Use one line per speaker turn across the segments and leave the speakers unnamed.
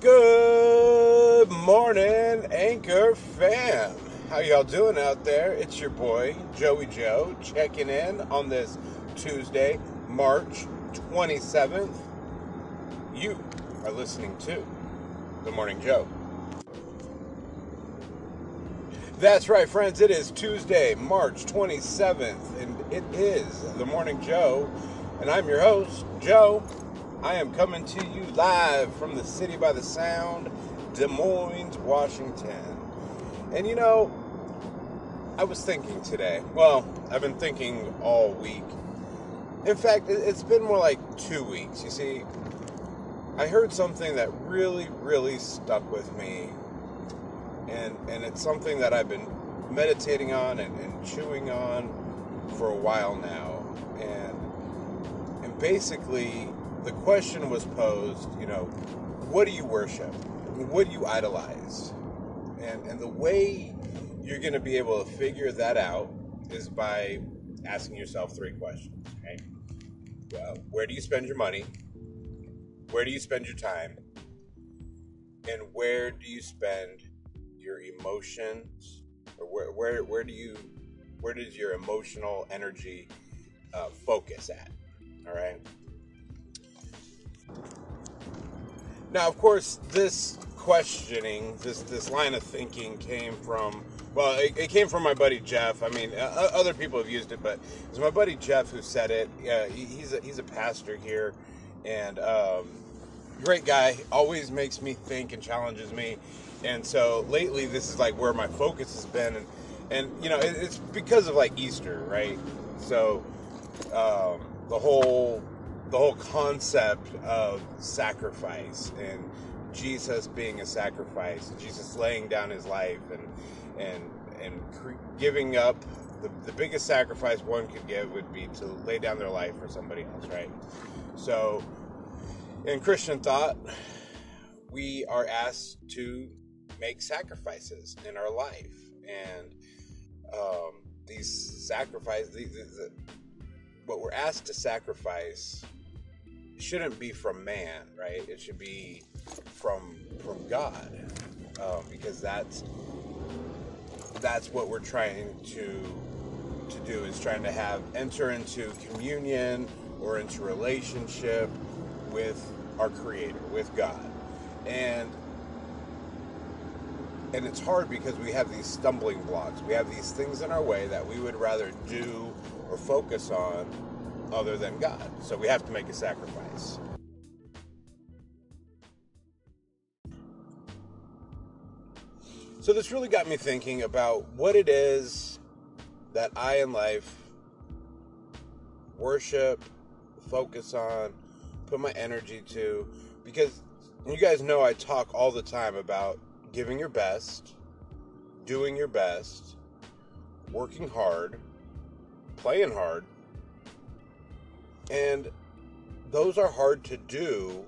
Good morning, Anchor fam. How y'all doing out there? It's your boy, Joey Joe, checking in on this Tuesday, March 27th. You are listening to The Morning Joe. That's right, friends. It is Tuesday, March 27th, and it is The Morning Joe. And I'm your host, Joe. I am coming to you live from the city by the sound, Des Moines, Washington. And you know, I was thinking today, well, I've been thinking all week. In fact, it's been more like two weeks. You see, I heard something that really, really stuck with me. And, and it's something that I've been meditating on and, and chewing on for a while now. And, and basically, the question was posed, you know, what do you worship? What do you idolize? And and the way you're going to be able to figure that out is by asking yourself three questions. Okay, where do you spend your money? Where do you spend your time? And where do you spend your emotions? Or where where where do you where does your emotional energy uh, focus at? All right. Now, of course, this questioning, this this line of thinking came from well, it, it came from my buddy Jeff. I mean, uh, other people have used it, but it's my buddy Jeff who said it. Uh, he, he's a, he's a pastor here, and um, great guy. Always makes me think and challenges me. And so lately, this is like where my focus has been, and and you know, it, it's because of like Easter, right? So um, the whole the whole concept of sacrifice and Jesus being a sacrifice, Jesus laying down his life and and and giving up the, the biggest sacrifice one could give would be to lay down their life for somebody else, right? So, in Christian thought, we are asked to make sacrifices in our life, and um, these sacrifices, the, what we're asked to sacrifice shouldn't be from man, right? It should be from from God, um, because that's that's what we're trying to to do is trying to have enter into communion or into relationship with our Creator, with God, and and it's hard because we have these stumbling blocks. We have these things in our way that we would rather do or focus on other than God. So we have to make a sacrifice. So this really got me thinking about what it is that I in life worship, focus on, put my energy to because you guys know I talk all the time about giving your best, doing your best, working hard, playing hard, and those are hard to do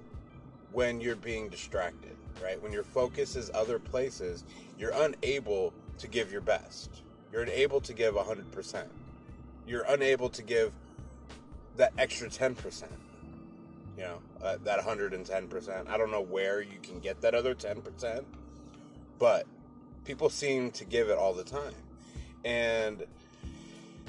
when you're being distracted, right? When your focus is other places, you're unable to give your best. You're unable to give 100%. You're unable to give that extra 10%. You know, uh, that 110%. I don't know where you can get that other 10%, but people seem to give it all the time. And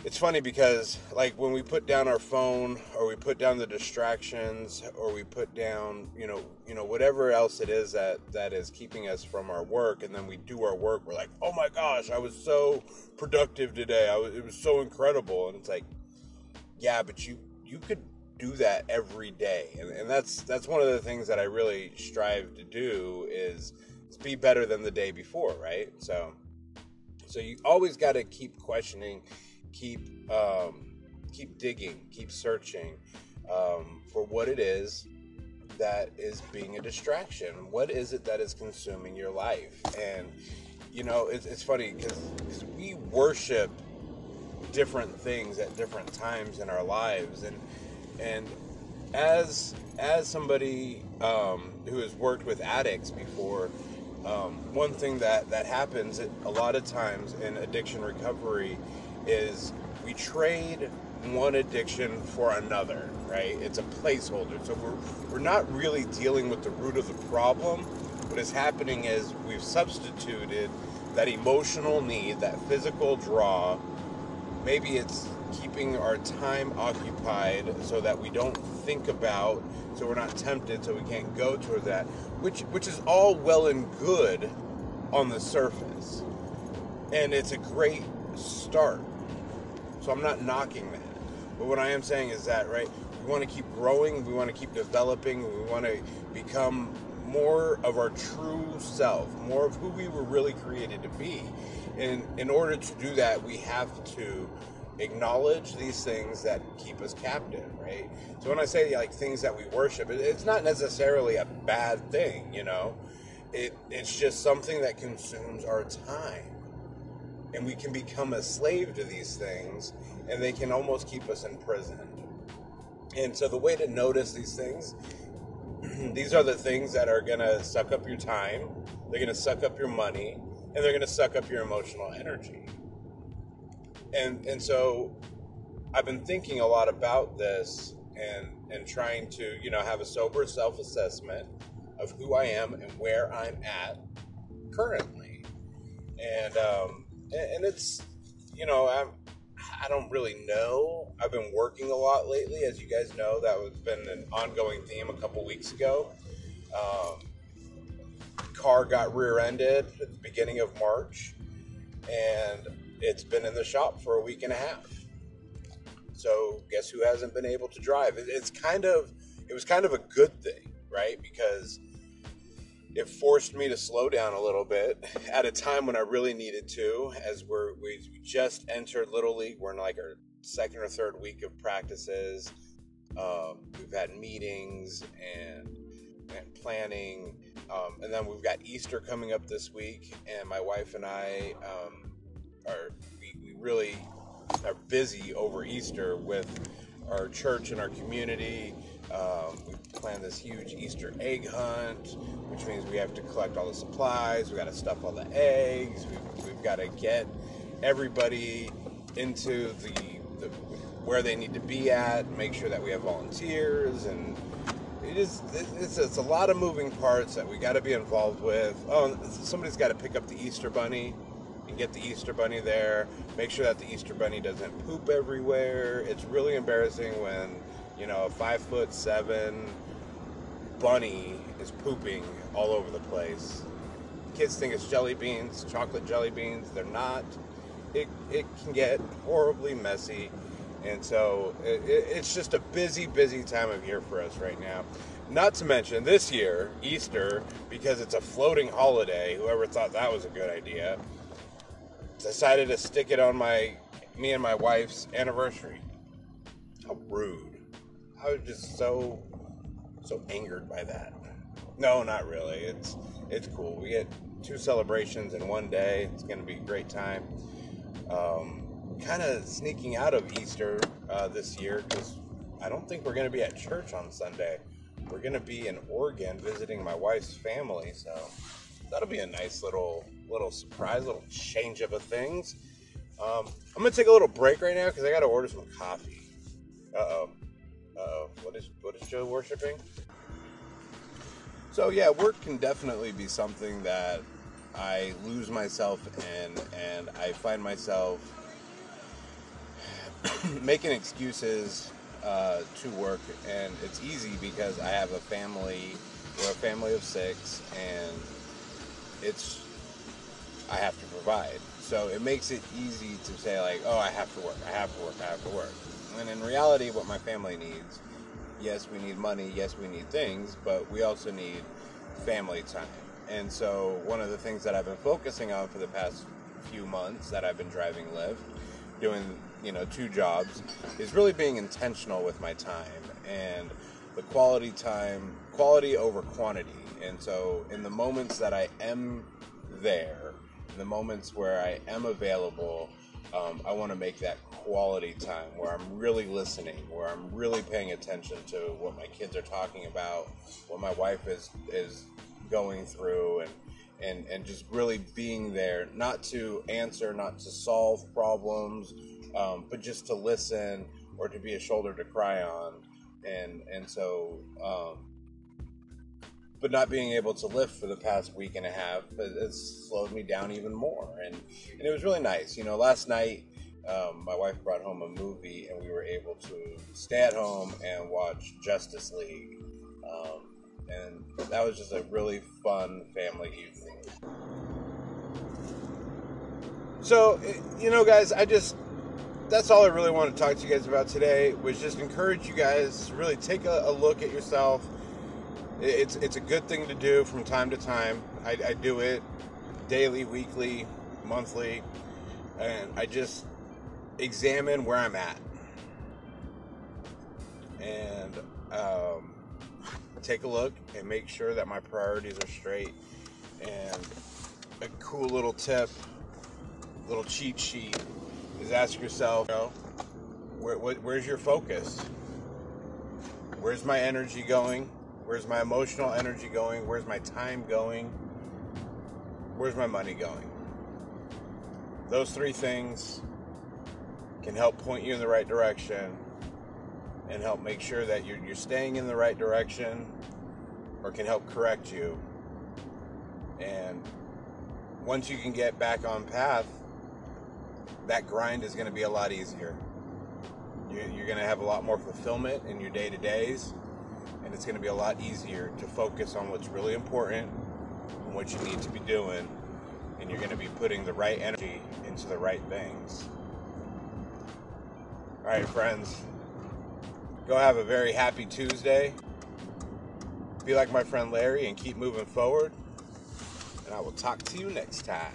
it's funny because like when we put down our phone or we put down the distractions or we put down you know you know whatever else it is that that is keeping us from our work and then we do our work we're like oh my gosh i was so productive today. I was, it was so incredible. And it's like yeah but you you could do that every day. And, and that's that's one of the things that i really strive to do is, is be better than the day before right? So so you always got to keep questioning keep um, keep digging, keep searching um, for what it is that is being a distraction. What is it that is consuming your life? And you know, it's, it's funny because we worship different things at different times in our lives, and and as as somebody um, who has worked with addicts before. Um, one thing that, that happens a lot of times in addiction recovery is we trade one addiction for another, right? It's a placeholder. So we're we're not really dealing with the root of the problem. what is happening is we've substituted that emotional need, that physical draw. Maybe it's keeping our time occupied so that we don't think about, so we're not tempted, so we can't go toward that, which which is all well and good on the surface, and it's a great start. So I'm not knocking that, but what I am saying is that right, we want to keep growing, we want to keep developing, we want to become more of our true self, more of who we were really created to be. And in order to do that, we have to acknowledge these things that keep us captive, right? So when I say like things that we worship, it's not necessarily a bad thing, you know. It it's just something that consumes our time. And we can become a slave to these things and they can almost keep us in prison. And so the way to notice these things these are the things that are going to suck up your time, they're going to suck up your money, and they're going to suck up your emotional energy. And and so I've been thinking a lot about this and and trying to, you know, have a sober self-assessment of who I am and where I'm at currently. And um and, it's you know, I'm I don't really know. I've been working a lot lately, as you guys know. That was been an ongoing theme a couple weeks ago. Um, car got rear-ended at the beginning of March, and it's been in the shop for a week and a half. So guess who hasn't been able to drive? It's kind of it was kind of a good thing, right? Because it forced me to slow down a little bit at a time when I really needed to, as we're we just entered Little League. We're in like our second or third week of practices. Um, we've had meetings and, and planning, um, and then we've got Easter coming up this week. And my wife and I um, are we, we really are busy over Easter with our church and our community. Um, we planned this huge Easter egg hunt, which means we have to collect all the supplies. We got to stuff all the eggs. We've, we've got to get everybody into the, the, where they need to be at. Make sure that we have volunteers, and it is it's, it's a lot of moving parts that we got to be involved with. Oh, somebody's got to pick up the Easter bunny and get the Easter bunny there. Make sure that the Easter bunny doesn't poop everywhere. It's really embarrassing when you know a five foot seven bunny is pooping all over the place. Kids think it's jelly beans, chocolate jelly beans. They're not. It, it can get horribly messy. And so it, it's just a busy, busy time of year for us right now. Not to mention this year, Easter, because it's a floating holiday. Whoever thought that was a good idea decided to stick it on my me and my wife's anniversary. How rude. I was just so so angered by that. No, not really. It's it's cool. We get two celebrations in one day. It's going to be a great time. Um, kind of sneaking out of Easter uh, this year because I don't think we're going to be at church on Sunday. We're going to be in Oregon visiting my wife's family, so that'll be a nice little little surprise, little change of a things. Um, I'm gonna take a little break right now because I got to order some coffee. Uh oh. Uh. What is what is Joe worshiping? So yeah, work can definitely be something that I lose myself in, and I find myself making excuses uh, to work, and it's easy because I have a family. We're a family of six, and it's I have to provide. So it makes it easy to say like, oh, I have to work, I have to work, I have to work. And in reality, what my family needs, yes, we need money, yes, we need things, but we also need family time. And so one of the things that I've been focusing on for the past few months that I've been driving Lyft, doing you know two jobs, is really being intentional with my time and the quality time, quality over quantity. And so in the moments that I am there, in the moments where I am available, um, I want to make that quality time where I'm really listening, where I'm really paying attention to what my kids are talking about, what my wife is is going through, and and and just really being there, not to answer, not to solve problems, um, but just to listen or to be a shoulder to cry on, and and so. Um, but not being able to Lyft for the past week and a half has slowed me down even more. And, and it was really nice. You know, last night um, my wife brought home a movie and we were able to stay at home and watch Justice League. Um, and that was just a really fun family evening. So, you know, guys, I just that's all I really want to talk to you guys about today was just encourage you guys really take a, a look at yourself. It's it's a good thing to do from time to time. I, I do it daily, weekly, monthly, and I just examine where I'm at and um, take a look and make sure that my priorities are straight. And a cool little tip, little cheat sheet is ask yourself, you know, where, where, where's your focus? Where's my energy going? Where's my emotional energy going? Where's my time going? Where's my money going? Those three things can help point you in the right direction and help make sure that you're, you're staying in the right direction or can help correct you. And once you can get back on path, that grind is going to be a lot easier. You're going to have a lot more fulfillment in your day to days, and it's going to be a lot easier to focus on what's really important and what you need to be doing, and you're going to be putting the right energy into the right things. All right, friends, go have a very happy Tuesday. Be like my friend Larry and keep moving forward. And I will talk to you next time.